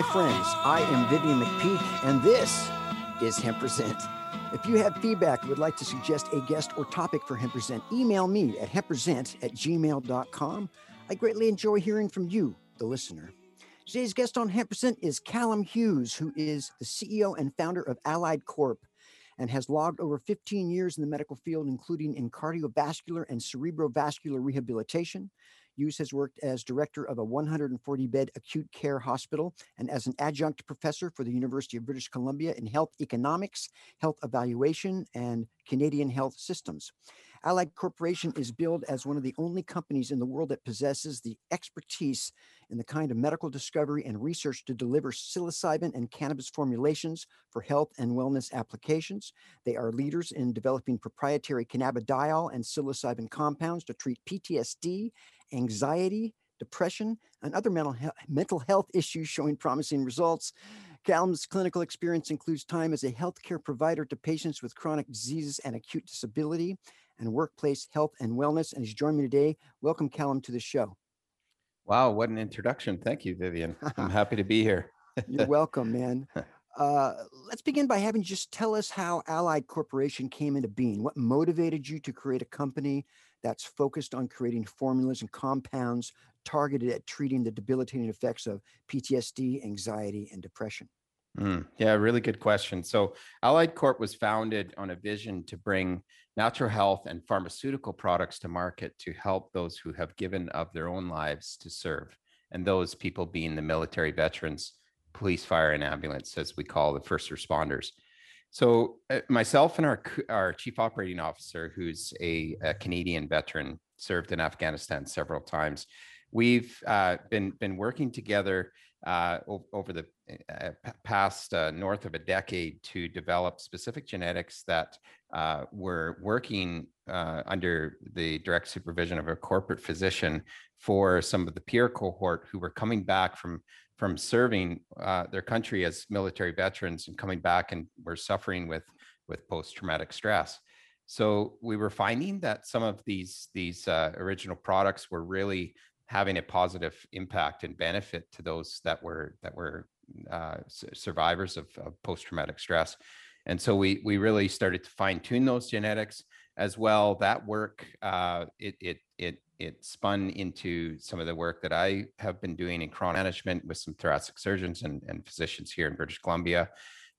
My friends, I am Vivian McPeak, and this is Hemp Present. If you have feedback or would like to suggest a guest or topic for Hemp Present, email me at hempresent at gmail.com. I greatly enjoy hearing from you, the listener. Today's guest on Hemp Present is Callum Hughes, who is the CEO and founder of Allied Corp and has logged over 15 years in the medical field, including in cardiovascular and cerebrovascular rehabilitation, Hughes has worked as director of a 140 bed acute care hospital and as an adjunct professor for the University of British Columbia in health economics, health evaluation, and Canadian health systems. Allied Corporation is billed as one of the only companies in the world that possesses the expertise in the kind of medical discovery and research to deliver psilocybin and cannabis formulations for health and wellness applications. They are leaders in developing proprietary cannabidiol and psilocybin compounds to treat PTSD anxiety, depression, and other mental, he- mental health issues showing promising results. Callum's clinical experience includes time as a healthcare provider to patients with chronic diseases and acute disability and workplace health and wellness. And he's joined me today. Welcome, Callum, to the show. Wow, what an introduction. Thank you, Vivian. I'm happy to be here. You're welcome, man. Uh, let's begin by having you just tell us how Allied Corporation came into being. What motivated you to create a company that's focused on creating formulas and compounds targeted at treating the debilitating effects of PTSD, anxiety, and depression? Mm, yeah, really good question. So, Allied Corp was founded on a vision to bring natural health and pharmaceutical products to market to help those who have given of their own lives to serve, and those people being the military veterans, police, fire, and ambulance, as we call the first responders. So uh, myself and our our chief operating officer, who's a, a Canadian veteran, served in Afghanistan several times. We've uh, been been working together uh, over the uh, past uh, north of a decade to develop specific genetics that uh, were working under the direct supervision of a corporate physician for some of the peer cohort who were coming back from from serving uh, their country as military veterans and coming back and were suffering with with post-traumatic stress. So we were finding that some of these these uh, original products were really having a positive impact and benefit to those that were that were uh, survivors of, of post-traumatic stress. And so we we really started to fine tune those genetics as well. That work uh, it it it it spun into some of the work that I have been doing in chronic management with some thoracic surgeons and, and physicians here in British Columbia.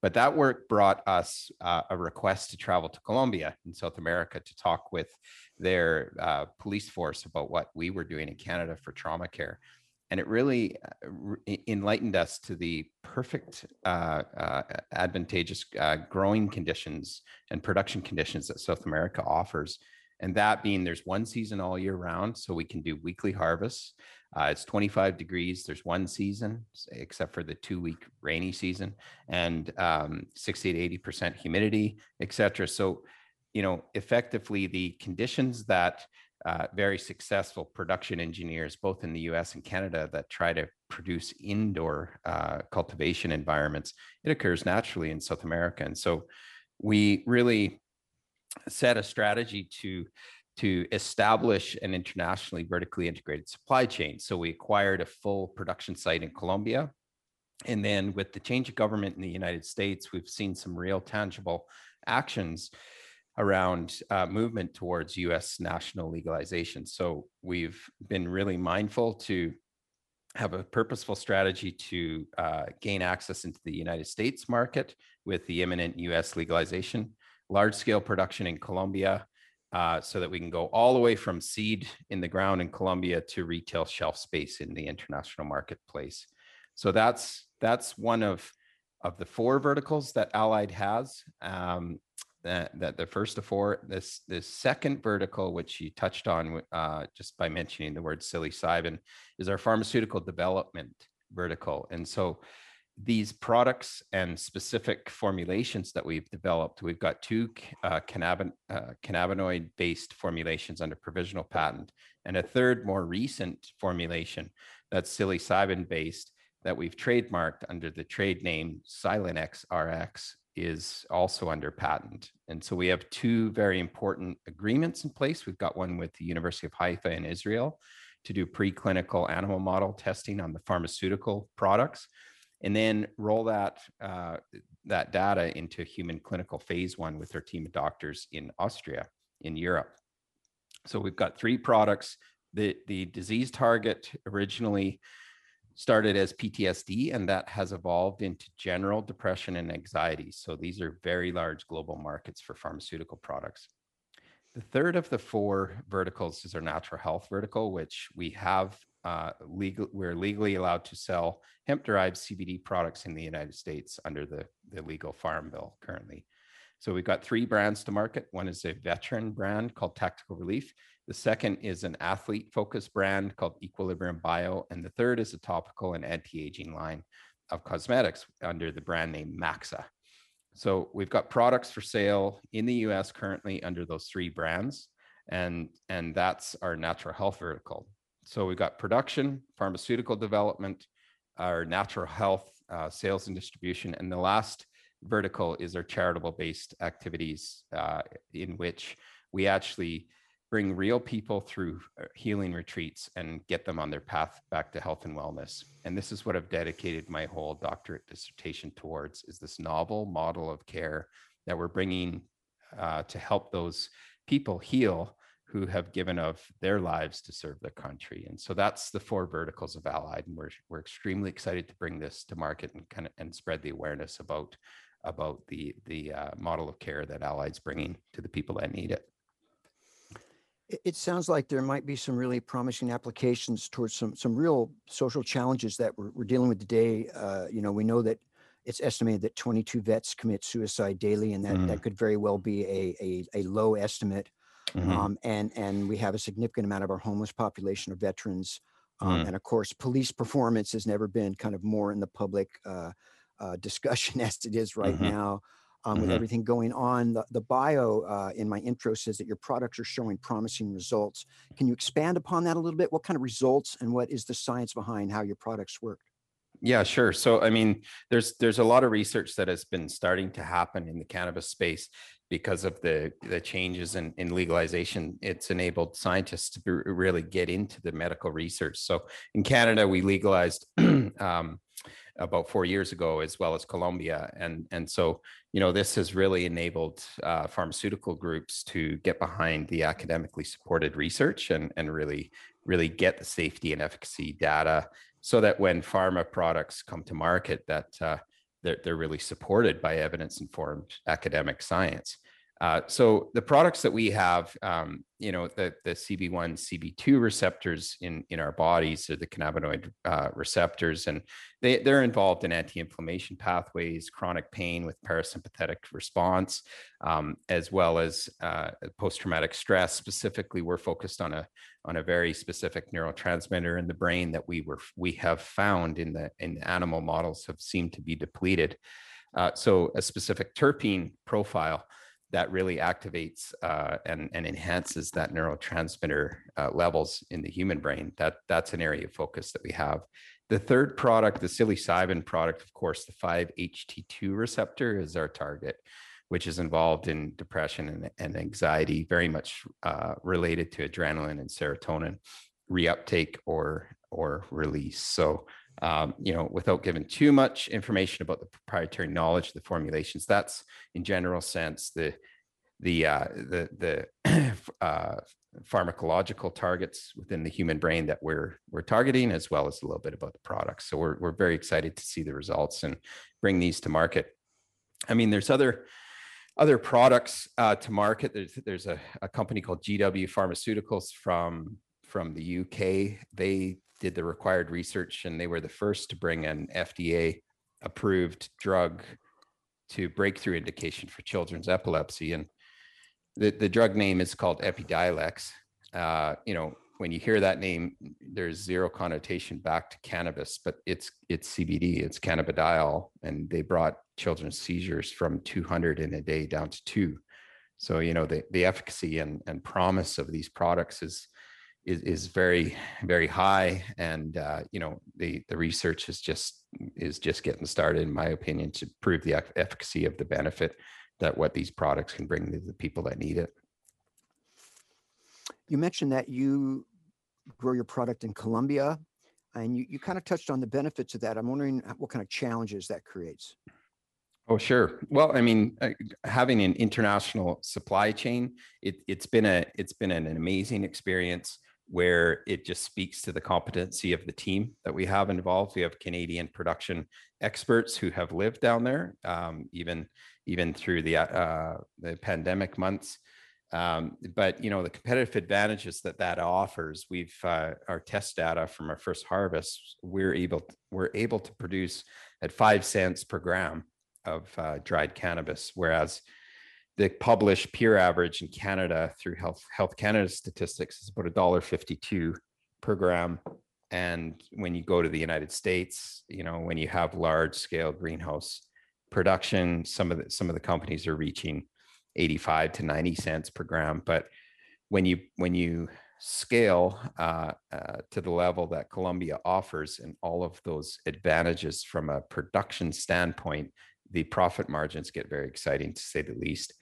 But that work brought us uh, a request to travel to Colombia in South America to talk with their uh, police force about what we were doing in Canada for trauma care. And it really uh, enlightened us to the perfect, uh, uh, advantageous uh, growing conditions and production conditions that South America offers And that being there's one season all year round, so we can do weekly harvests. Uh, it's 25 degrees. There's one season, except for the two week rainy season, and um, 60 to 80 percent humidity, et cetera. So, you know, effectively, the conditions that uh, very successful production engineers, both in the US and Canada, that try to produce indoor uh, cultivation environments. It occurs naturally in South America. And so we really set a strategy to to establish an internationally vertically integrated supply chain. So we acquired a full production site in Colombia. And then with the change of government in the United States, we've seen some real tangible actions around uh, movement towards US national legalization. So we've been really mindful to have a purposeful strategy to uh, gain access into the United States market with the imminent US legalization, large scale production in Colombia, uh, so that we can go all the way from seed in the ground in Colombia to retail shelf space in the international marketplace. So that's that's one of of the four verticals that Allied has. Um, that, that the first of four, this this second vertical, which you touched on uh, just by mentioning the word psilocybin, is our pharmaceutical development vertical. And so these products and specific formulations that we've developed, we've got two uh, cannabin, uh, cannabinoid based formulations under provisional patent, and a third more recent formulation that's psilocybin based that we've trademarked under the trade name Silenex RX is also under patent. And so we have two very important agreements in place. We've got one with the University of Haifa in Israel to do preclinical animal model testing on the pharmaceutical products, and then roll that uh, that data into human clinical phase one with our team of doctors in Austria, in Europe. So we've got three products. The the disease target originally started as PTSD and that has evolved into general depression and anxiety. So these are very large global markets for pharmaceutical products. The third of the four verticals is our natural health vertical, which we have uh, legal. We're legally allowed to sell hemp-derived CBD products in the United States under the, the legal farm bill currently. So we've got three brands to market. One is a veteran brand called Tactical Relief. The second is an athlete focused brand called Equilibrium Bio. And the third is a topical and anti aging line of cosmetics under the brand name Maxa. So we've got products for sale in the US currently under those three brands. And, and that's our natural health vertical. So we've got production, pharmaceutical development, our natural health uh, sales and distribution. And the last vertical is our charitable based activities uh, in which we actually bring real people through uh, healing retreats and get them on their path back to health and wellness and this is what i've dedicated my whole doctorate dissertation towards is this novel model of care that we're bringing uh, to help those people heal who have given of their lives to serve their country and so that's the four verticals of allied and we're, we're extremely excited to bring this to market and kind of and spread the awareness about about the the uh, model of care that Allied's bringing to the people that need it. It sounds like there might be some really promising applications towards some some real social challenges that we're, we're dealing with today. Uh, you know, we know that it's estimated that 22 vets commit suicide daily, and that mm. that could very well be a a, a low estimate. Mm-hmm. Um, and and we have a significant amount of our homeless population are veterans, um, mm. and of course, police performance has never been kind of more in the public uh, uh, discussion as it is right mm-hmm. now. Um, mm-hmm. With everything going on, the, the bio uh, in my intro says that your products are showing promising results. Can you expand upon that a little bit? What kind of results and what is the science behind how your products work? Yeah, sure. So, I mean, there's there's a lot of research that has been starting to happen in the cannabis space because of the the changes in, in legalization. It's enabled scientists to be, really get into the medical research. So, in Canada, we legalized um, about four years ago, as well as Colombia. And, and so, you know, this has really enabled uh, pharmaceutical groups to get behind the academically supported research and, and really, really get the safety and efficacy data so that when pharma products come to market, that uh, they're, they're really supported by evidence-informed academic science. Uh, so the products that we have, um, you know, the, the CB1, CB2 receptors in, in our bodies are the cannabinoid uh, receptors, and they, they're involved in anti-inflammation pathways, chronic pain with parasympathetic response, um, as well as uh, post-traumatic stress. Specifically, we're focused on a on a very specific neurotransmitter in the brain that we were we have found in the in animal models have seemed to be depleted. Uh, so a specific terpene profile that really activates uh, and, and enhances that neurotransmitter uh, levels in the human brain. That that's an area of focus that we have. The third product, the psilocybin product, of course, the 5-HT2 receptor is our target, which is involved in depression and, and anxiety, very much uh, related to adrenaline and serotonin reuptake or or release. So um, you know, without giving too much information about the proprietary knowledge, the formulations. That's in general sense the the uh, the the uh, pharmacological targets within the human brain that we're we're targeting, as well as a little bit about the products. So we're we're very excited to see the results and bring these to market. I mean, there's other other products uh, to market. There's there's a, a company called GW Pharmaceuticals from from the UK. They did the required research and they were the first to bring an FDA approved drug to breakthrough indication for children's epilepsy. And the, the drug name is called Epidiolex. Uh, you know, when you hear that name, there's zero connotation back to cannabis, but it's it's CBD, it's cannabidiol, and they brought children's seizures from 200 in a day down to two. So you know the the efficacy and and promise of these products is is, is very very high and uh, you know the the research is just is just getting started in my opinion to prove the efficacy of the benefit that what these products can bring to the people that need it. You mentioned that you grow your product in colombia and you, you kind of touched on the benefits of that. I'm wondering what kind of challenges that creates. Oh, sure. Well, I mean, uh, having an international supply chain, it, has been a it's been an amazing experience where it just speaks to the competency of the team that we have involved. We have Canadian production experts who have lived down there, um, even even through the uh, the pandemic months. Um, but you know the competitive advantages that that offers. We've uh, our test data from our first harvest. We're able we're able to produce at five cents per gram of uh, dried cannabis, whereas the published peer average in Canada through Health Health Canada statistics is about a dollar fifty-two per gram. And when you go to the United States, you know, when you have large scale greenhouse production, some of the some of the companies are reaching 85 to 90 cents per gram. But when you when you scale uh, uh, to the level that Colombia offers and all of those advantages from a production standpoint, the profit margins get very exciting to say the least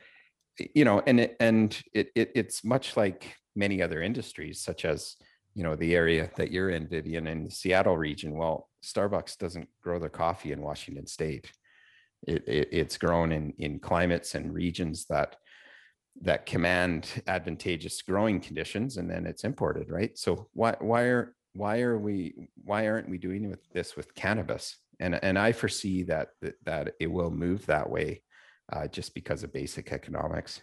you know and and it, it it's much like many other industries such as you know the area that you're in vivian in the seattle region well starbucks doesn't grow their coffee in washington state. It, it, it's grown in in climates and regions that that command advantageous growing conditions and then it's imported right? So why why are why are we why aren't we doing with this with cannabis? And and i foresee that that it will move that way uh, just because of basic economics.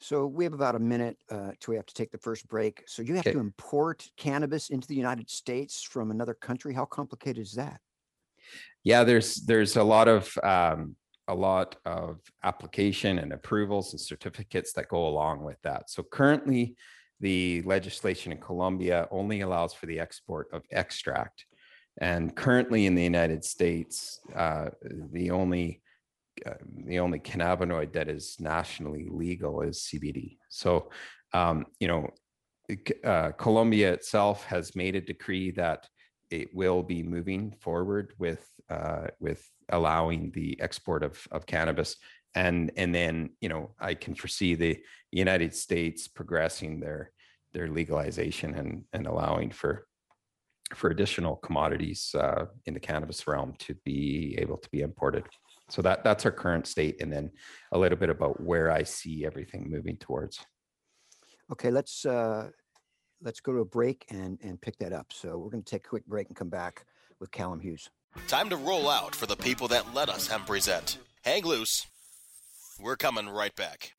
So we have about a minute uh, till we have to take the first break. So you have okay. to import cannabis into the United States from another country. How complicated is that? Yeah, there's there's a lot of um, a lot of application and approvals and certificates that go along with that. So currently, the legislation in Colombia only allows for the export of extract, and currently in the United States, uh, the only uh, the only cannabinoid that is nationally legal is CBD. So, um, you know, uh, Colombia itself has made a decree that it will be moving forward with uh, with allowing the export of of cannabis, and and then you know I can foresee the United States progressing their their legalization and and allowing for for additional commodities uh, in the cannabis realm to be able to be imported. So that that's our current state, and then a little bit about where I see everything moving towards. Okay, let's uh, let's go to a break and and pick that up. So we're going to take a quick break and come back with Callum Hughes. Time to roll out for the people that let us hemp present. Hang loose. We're coming right back.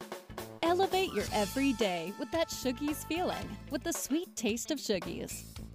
Elevate your everyday with that Shoogies feeling, with the sweet taste of Shoogies.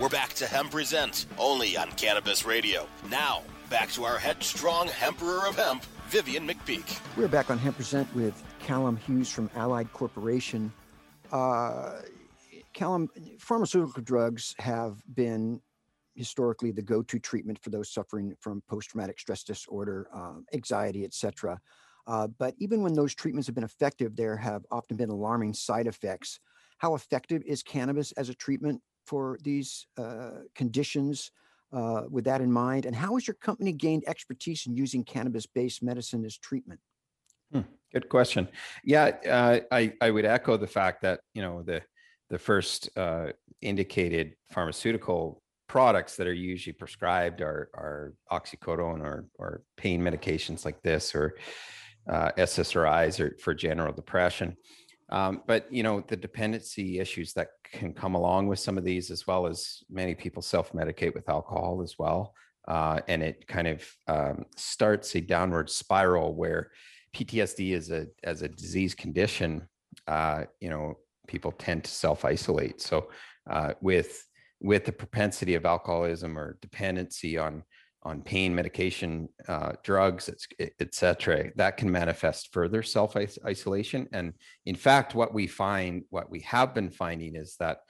We're back to Hemp Present, only on Cannabis Radio. Now, back to our headstrong Emperor of Hemp, Vivian McPeak. We're back on Hemp Present with Callum Hughes from Allied Corporation. Uh, Callum, pharmaceutical drugs have been historically the go-to treatment for those suffering from post-traumatic stress disorder, uh, anxiety, etc. Uh, but even when those treatments have been effective, there have often been alarming side effects. How effective is cannabis as a treatment for these uh, conditions uh, with that in mind? And how has your company gained expertise in using cannabis based medicine as treatment? Hmm, good question. Yeah, uh, I, I would echo the fact that, you know, the, the first uh, indicated pharmaceutical products that are usually prescribed are, are oxycodone or, or pain medications like this or uh, SSRIs or for general depression. Um, but you know the dependency issues that can come along with some of these, as well as many people self-medicate with alcohol as well, uh, and it kind of um, starts a downward spiral where PTSD is a as a disease condition. Uh, you know, people tend to self-isolate. So uh, with with the propensity of alcoholism or dependency on on pain medication, uh, drugs, etc. That can manifest further self isolation. And in fact, what we find, what we have been finding, is that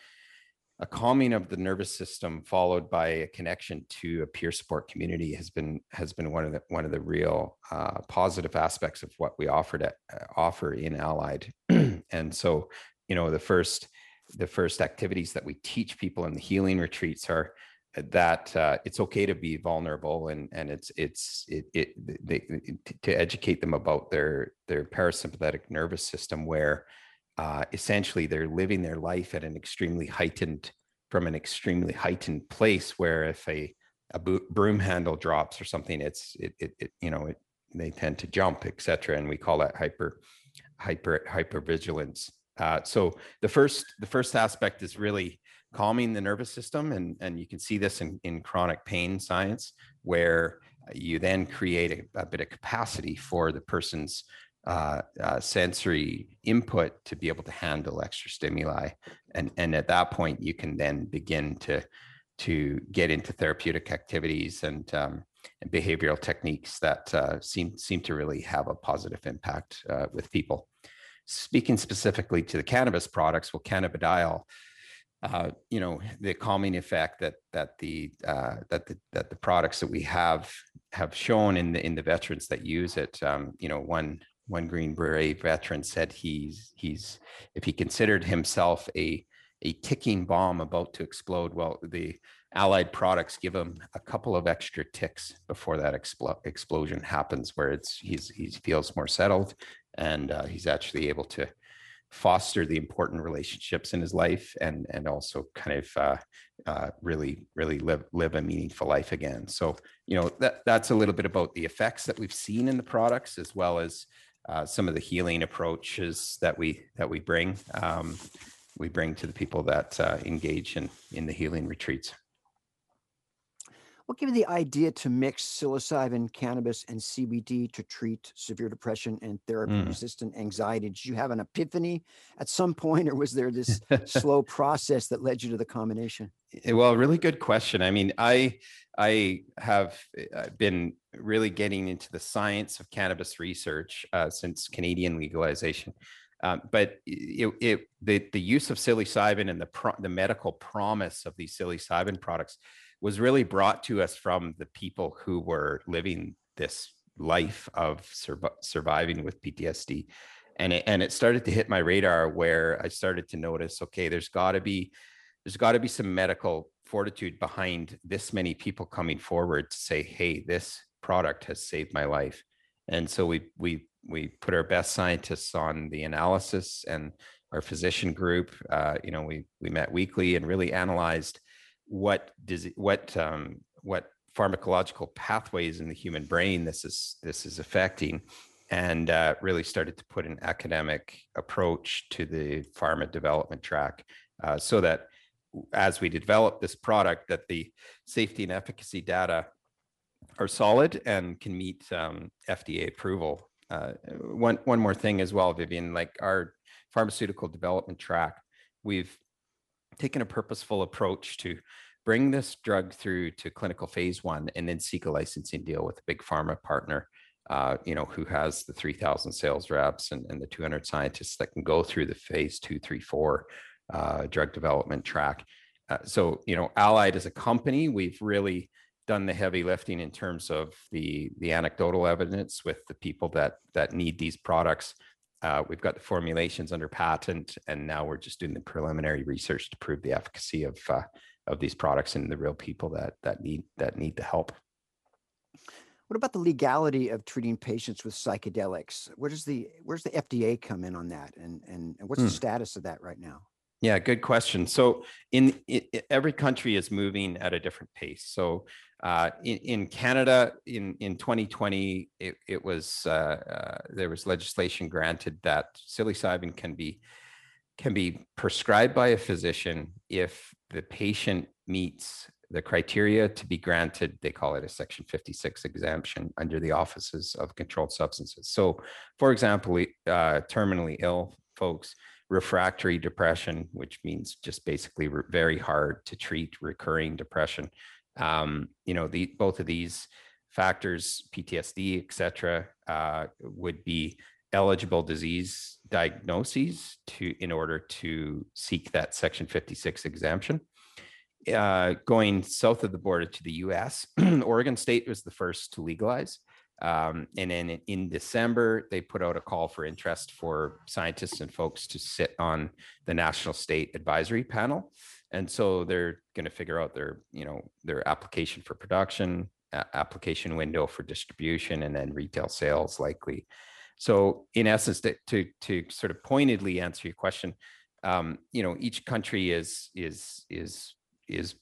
a calming of the nervous system followed by a connection to a peer support community has been has been one of the one of the real uh, positive aspects of what we offered at, uh, offer in Allied. and so, you know, the first the first activities that we teach people in the healing retreats are that uh, it's okay to be vulnerable and and it's it's it, it they, to educate them about their their parasympathetic nervous system where uh, essentially they're living their life at an extremely heightened from an extremely heightened place where if a a broom handle drops or something it's it, it, it you know it they tend to jump etc and we call that hyper hyper hyper vigilance uh, so the first the first aspect is really calming the nervous system. And, and you can see this in, in chronic pain science, where you then create a, a bit of capacity for the person's uh, uh, sensory input to be able to handle extra stimuli. And, and at that point, you can then begin to, to get into therapeutic activities and, um, and behavioral techniques that uh, seem, seem to really have a positive impact uh, with people. Speaking specifically to the cannabis products, well, cannabidiol uh, you know the calming effect that that the uh, that the that the products that we have have shown in the in the veterans that use it. Um, you know, one one Green Beret veteran said he's he's if he considered himself a a ticking bomb about to explode, well, the allied products give him a couple of extra ticks before that expl- explosion happens, where it's he's he feels more settled and uh, he's actually able to foster the important relationships in his life and and also kind of uh, uh, really really live live a meaningful life again. So you know that that's a little bit about the effects that we've seen in the products as well as uh, some of the healing approaches that we that we bring um, we bring to the people that uh, engage in in the healing retreats what gave you the idea to mix psilocybin, cannabis, and CBD to treat severe depression and therapy-resistant mm. anxiety? Did you have an epiphany at some point, or was there this slow process that led you to the combination? Eh, well, really good question. I mean, I I have uh, been really getting into the science of cannabis research uh, since Canadian legalization. Um, but it, it, the the use of psilocybin and the pro- the medical promise of these psilocybin products was really brought to us from the people who were living this life of sur- surviving with PTSD. And it, and it started to hit my radar where I started to notice, okay, there's got to be there's got to be some medical fortitude behind this many people coming forward to say, hey, this product has saved my life. And so we we we put our best scientists on the analysis and our physician group. Uh, you know, we we met weekly and really analyzed what does what um, what pharmacological pathways in the human brain this is this is affecting and uh, really started to put an academic approach to the pharma development track uh, so that as we develop this product that the safety and efficacy data are solid and can meet um, fda approval. Uh, one one more thing as well vivian like our pharmaceutical development track we've taken a purposeful approach to bring this drug through to clinical phase one and then seek a licensing deal with a big pharma partner uh, you know, who has the 3,000 sales reps and, and, the 200 scientists that can go through the phase two, three, four uh, drug development track. Uh, so, you know, Allied as a company, we've really done the heavy lifting in terms of the the anecdotal evidence with the people that that need these products. Uh, we've got the formulations under patent, and now we're just doing the preliminary research to prove the efficacy of uh, of these products in the real people that that need that need the help. What about the legality of treating patients with psychedelics? Where does the where's the FDA come in on that, and and, and what's hmm. the status of that right now? Yeah, good question. So, in it, every country is moving at a different pace. So, uh, in, in, Canada, in in 2020, it, it was uh, uh, there was legislation granted that psilocybin can be can be prescribed by a physician if the patient meets the criteria to be granted, they call it a Section 56 exemption under the Offices of Controlled Substances. So, for example, uh, terminally ill folks, refractory depression, which means just basically re- very hard to treat recurring depression. Um, you know, the, both of these factors, PTSD, et cetera, uh, would be eligible disease diagnoses to in order to seek that Section 56 exemption uh, going south of the border to the US, Oregon State was the first to legalize. Um, and then in December, they put out a call for interest for scientists and folks to sit on the National State Advisory Panel. And so they're going to figure out their, you know, their application for production, application window for distribution, and then retail sales likely. So in essence, to to, to sort of pointedly answer your question, um, you know, each country is is is is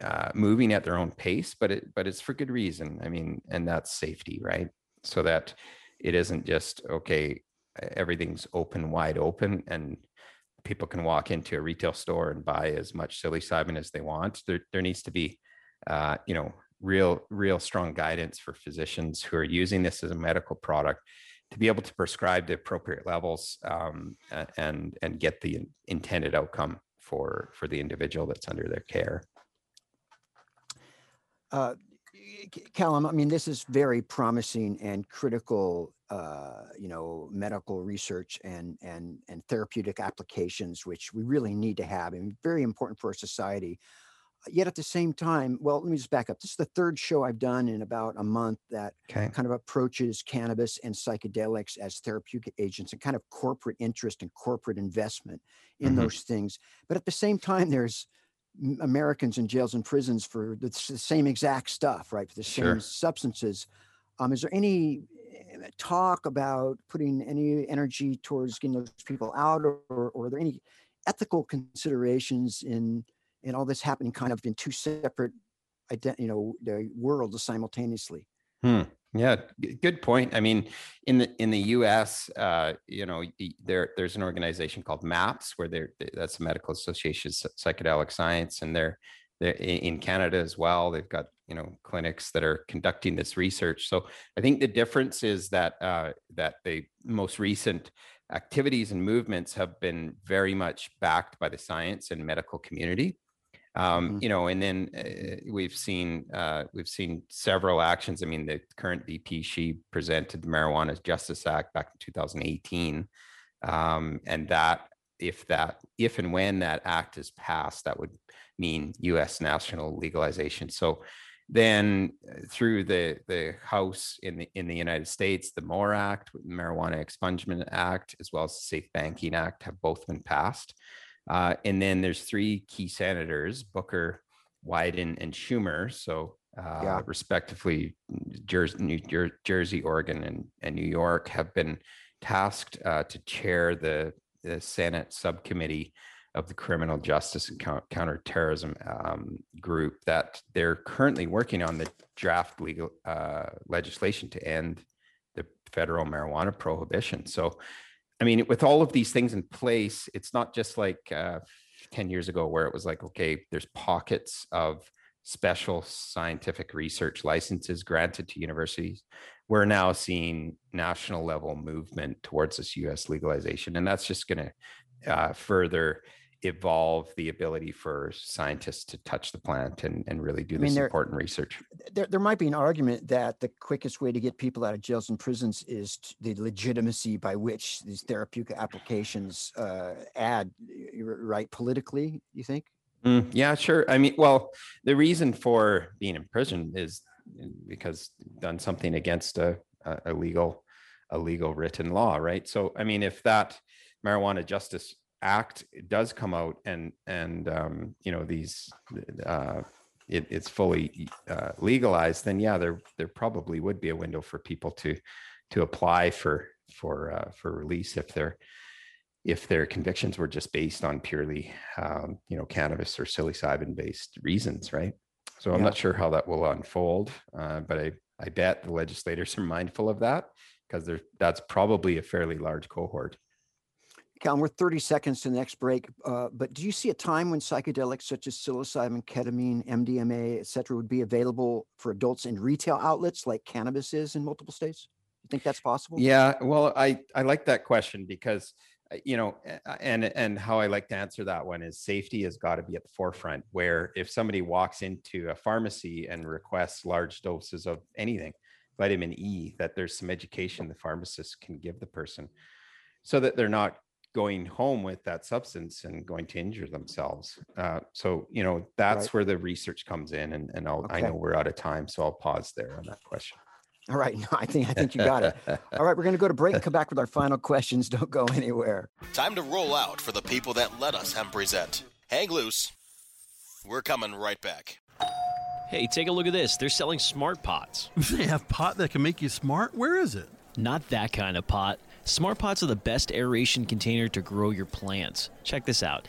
uh, moving at their own pace, but it but it's for good reason. I mean, and that's safety, right? So that it isn't just okay, everything's open, wide open, and people can walk into a retail store and buy as much psilocybin as they want. There there needs to be, uh, you know, real real strong guidance for physicians who are using this as a medical product to be able to prescribe the appropriate levels um, and and get the intended outcome for for the individual that's under their care. Uh, Callum, I mean, this is very promising and critical, uh, you know, medical research and and and therapeutic applications, which we really need to have, and very important for our society yet at the same time, well, let me just back up. This is the third show I've done in about a month that okay. kind of approaches cannabis and psychedelics as therapeutic agents and kind of corporate interest and corporate investment in mm-hmm. those things. But at the same time, there's Americans in jails and prisons for the, same exact stuff, right? For the same sure. substances. Um, is there any eh, talk about putting any energy towards getting those people out, or, or, are there any ethical considerations in in all this happening kind of in two separate you know the worlds simultaneously hmm. Yeah good point. I mean in the in the us uh, you know there there's an organization called maps where they're that's the medical association of psychedelic science and they're they're in canada as well. They've got you know clinics that are conducting this research. So i think the difference is that uh, that the most recent activities and movements have been very much backed by the science and medical community um, mm-hmm. you know and then uh, we've seen uh, we've seen several actions. I mean the current vp she presented the marijuana justice act back in 2018 um, and that if that if and when that act is passed that would mean us national legalization. So then uh, through the the house in the in the united states the more act marijuana expungement act as well as the safe banking act have both been passed uh, and then there's three key senators, Booker, Wyden, and Schumer. So uh, Yeah. respectively, Jersey, New Jersey, Oregon, and, and New York, have been tasked uh, to chair the, the Senate subcommittee of the Criminal Justice and Counterterrorism um, group that they're currently working on the draft legal uh, legislation to end the federal marijuana prohibition. So, I mean, with all of these things in place, it's not just like uh, 10 years ago where it was like, okay, there's pockets of special scientific research licenses granted to universities. We're now seeing national level movement towards this US legalization. And that's just going to uh, further evolve the ability for scientists to touch the plant and, and really do I mean, this there- important research. there, there might be an argument that the quickest way to get people out of jails and prisons is the legitimacy by which these therapeutic applications uh, add, right, politically, you think? Mm, yeah, sure. I mean, well, the reason for being in prison is because done something against a, a, a legal, a legal written law, right? So, I mean, if that marijuana justice act does come out and and um, you know these uh, it, it's fully uh, legalized, then yeah, there there probably would be a window for people to to apply for for uh, for release if they're if their convictions were just based on purely um, you know cannabis or psilocybin based reasons right so i'm Yeah. not sure how that will unfold uh, but i i bet the legislators are mindful of that because there that's probably a fairly large cohort We're 30 seconds to the next break, uh, but do you see a time when psychedelics such as psilocybin, ketamine, MDMA, et cetera, would be available for adults in retail outlets like cannabis is in multiple states? You think that's possible? Yeah, well, I I like that question because uh, you know, and and how I like to answer that one is safety has got to be at the forefront. Where if somebody walks into a pharmacy and requests large doses of anything, vitamin E, that there's some education the pharmacist can give the person, so that they're not going home with that substance and going to injure themselves. Uh, so you know that's Right. where the research comes in, and and I'll, I know we're out of time, so I'll pause there on that question. All right. No, I think I think you got it. All right, we're going to go to break and come back with our final questions. Don't go anywhere. Time to roll out for the people that let us hemp present. Hang loose. We're coming right back. Hey, take a look at this. They're selling smart pots. They have pot that can make you smart? Where is it? Not that kind of pot. Smart pots are the best aeration container to grow your plants. Check this out.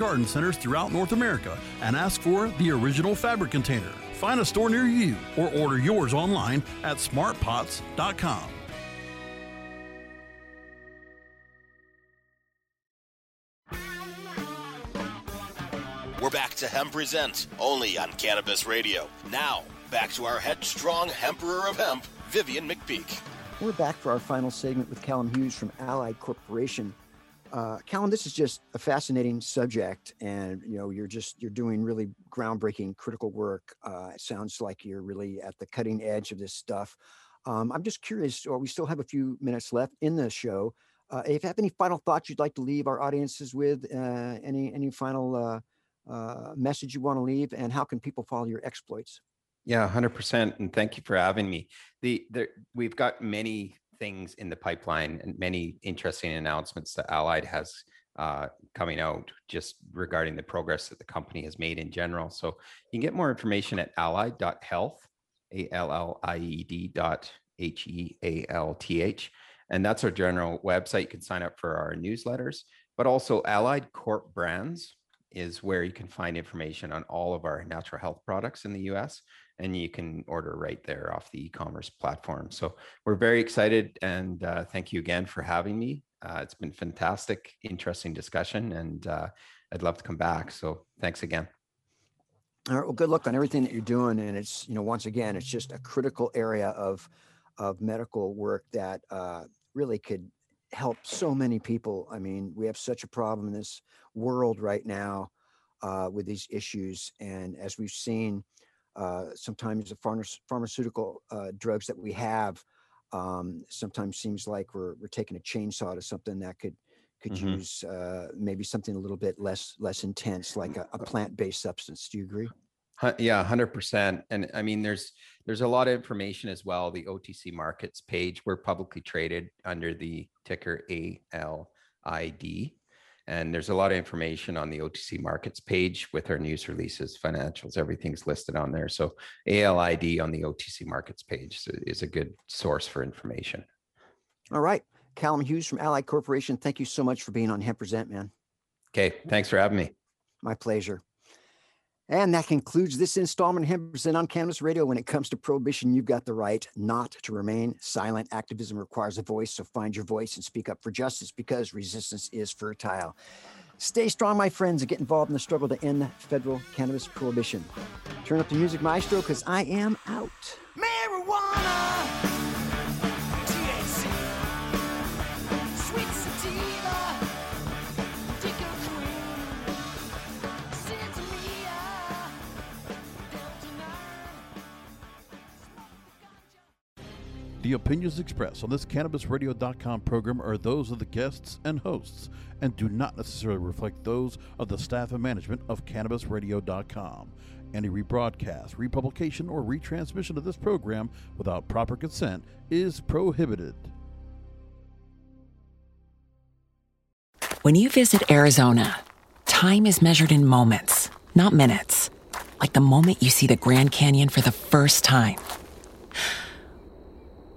garden centers throughout North America and ask for the original fabric container. Find a store near you or order yours online at smartpots.com. We're back to Hemp Present, only on Cannabis Radio. Now, back to our headstrong Emperor of Hemp, Vivian McPeak. We're back for our final segment with Callum Hughes from Allied Corporation. Uh, Callum, this is just a fascinating subject, and you know you're just you're doing really groundbreaking, critical work. Uh, it sounds like you're really at the cutting edge of this stuff. Um, I'm just curious, or we still have a few minutes left in the show. Uh, if you have any final thoughts you'd like to leave our audiences with, uh, any any final uh, uh, message you want to leave, and how can people follow your exploits? Yeah, hundred percent. And thank you for having me. The there we've got many things in the pipeline and many interesting announcements that Allied has uh, coming out just regarding the progress that the company has made in general. So you can get more information at allied.health, A L L I E D dot H E A L T H. And that's our general website. You can sign up for our newsletters, but also Allied Corp Brands is where you can find information on all of our natural health products in the US and you can order right there off the e-commerce platform. So we're very excited and uh, thank you again for having me. Uh, it's been fantastic, interesting discussion, and uh, I'd love to come back. So thanks again. All right. Well, good luck on everything that you're doing. And it's, you know, once again, it's just a critical area of of medical work that uh, really could help so many people. I mean, we have such a problem in this world right now uh, with these issues, and as we've seen, uh, sometimes the pharma- pharmaceutical uh, drugs that we have um, sometimes seems like we're, we're taking a chainsaw to something that could could Mhm. use uh, maybe something a little bit less less intense like a, a plant-based substance do you agree Yeah, hundred percent. And I mean, there's there's a lot of information as well. The OTC markets page, we're publicly traded under the ticker ALID. And there's a lot of information on the OTC markets page with our news releases, financials, everything's listed on there. So ALID on the OTC markets page is a- good source for information. all right callum hughes from allied corporation thank you so much for being on hemp present man Okay, thanks for having me. My pleasure. And that concludes this installment of Present on Cannabis Radio. When it comes to prohibition, you've got the right not to remain silent. Activism requires a voice, so find your voice and speak up for justice because resistance is fertile. Stay strong, my friends, and get involved in the struggle to end federal cannabis prohibition. Turn up the music, maestro, because I am out. Marijuana, The opinions expressed on this CannabisRadio.com program are those of the guests and hosts and do not necessarily reflect those of the staff and management of CannabisRadio.com. Any rebroadcast, republication, or retransmission of this program without proper consent is prohibited. When you visit Arizona, time is measured in moments, not minutes. Like the moment you see the Grand Canyon for the first time.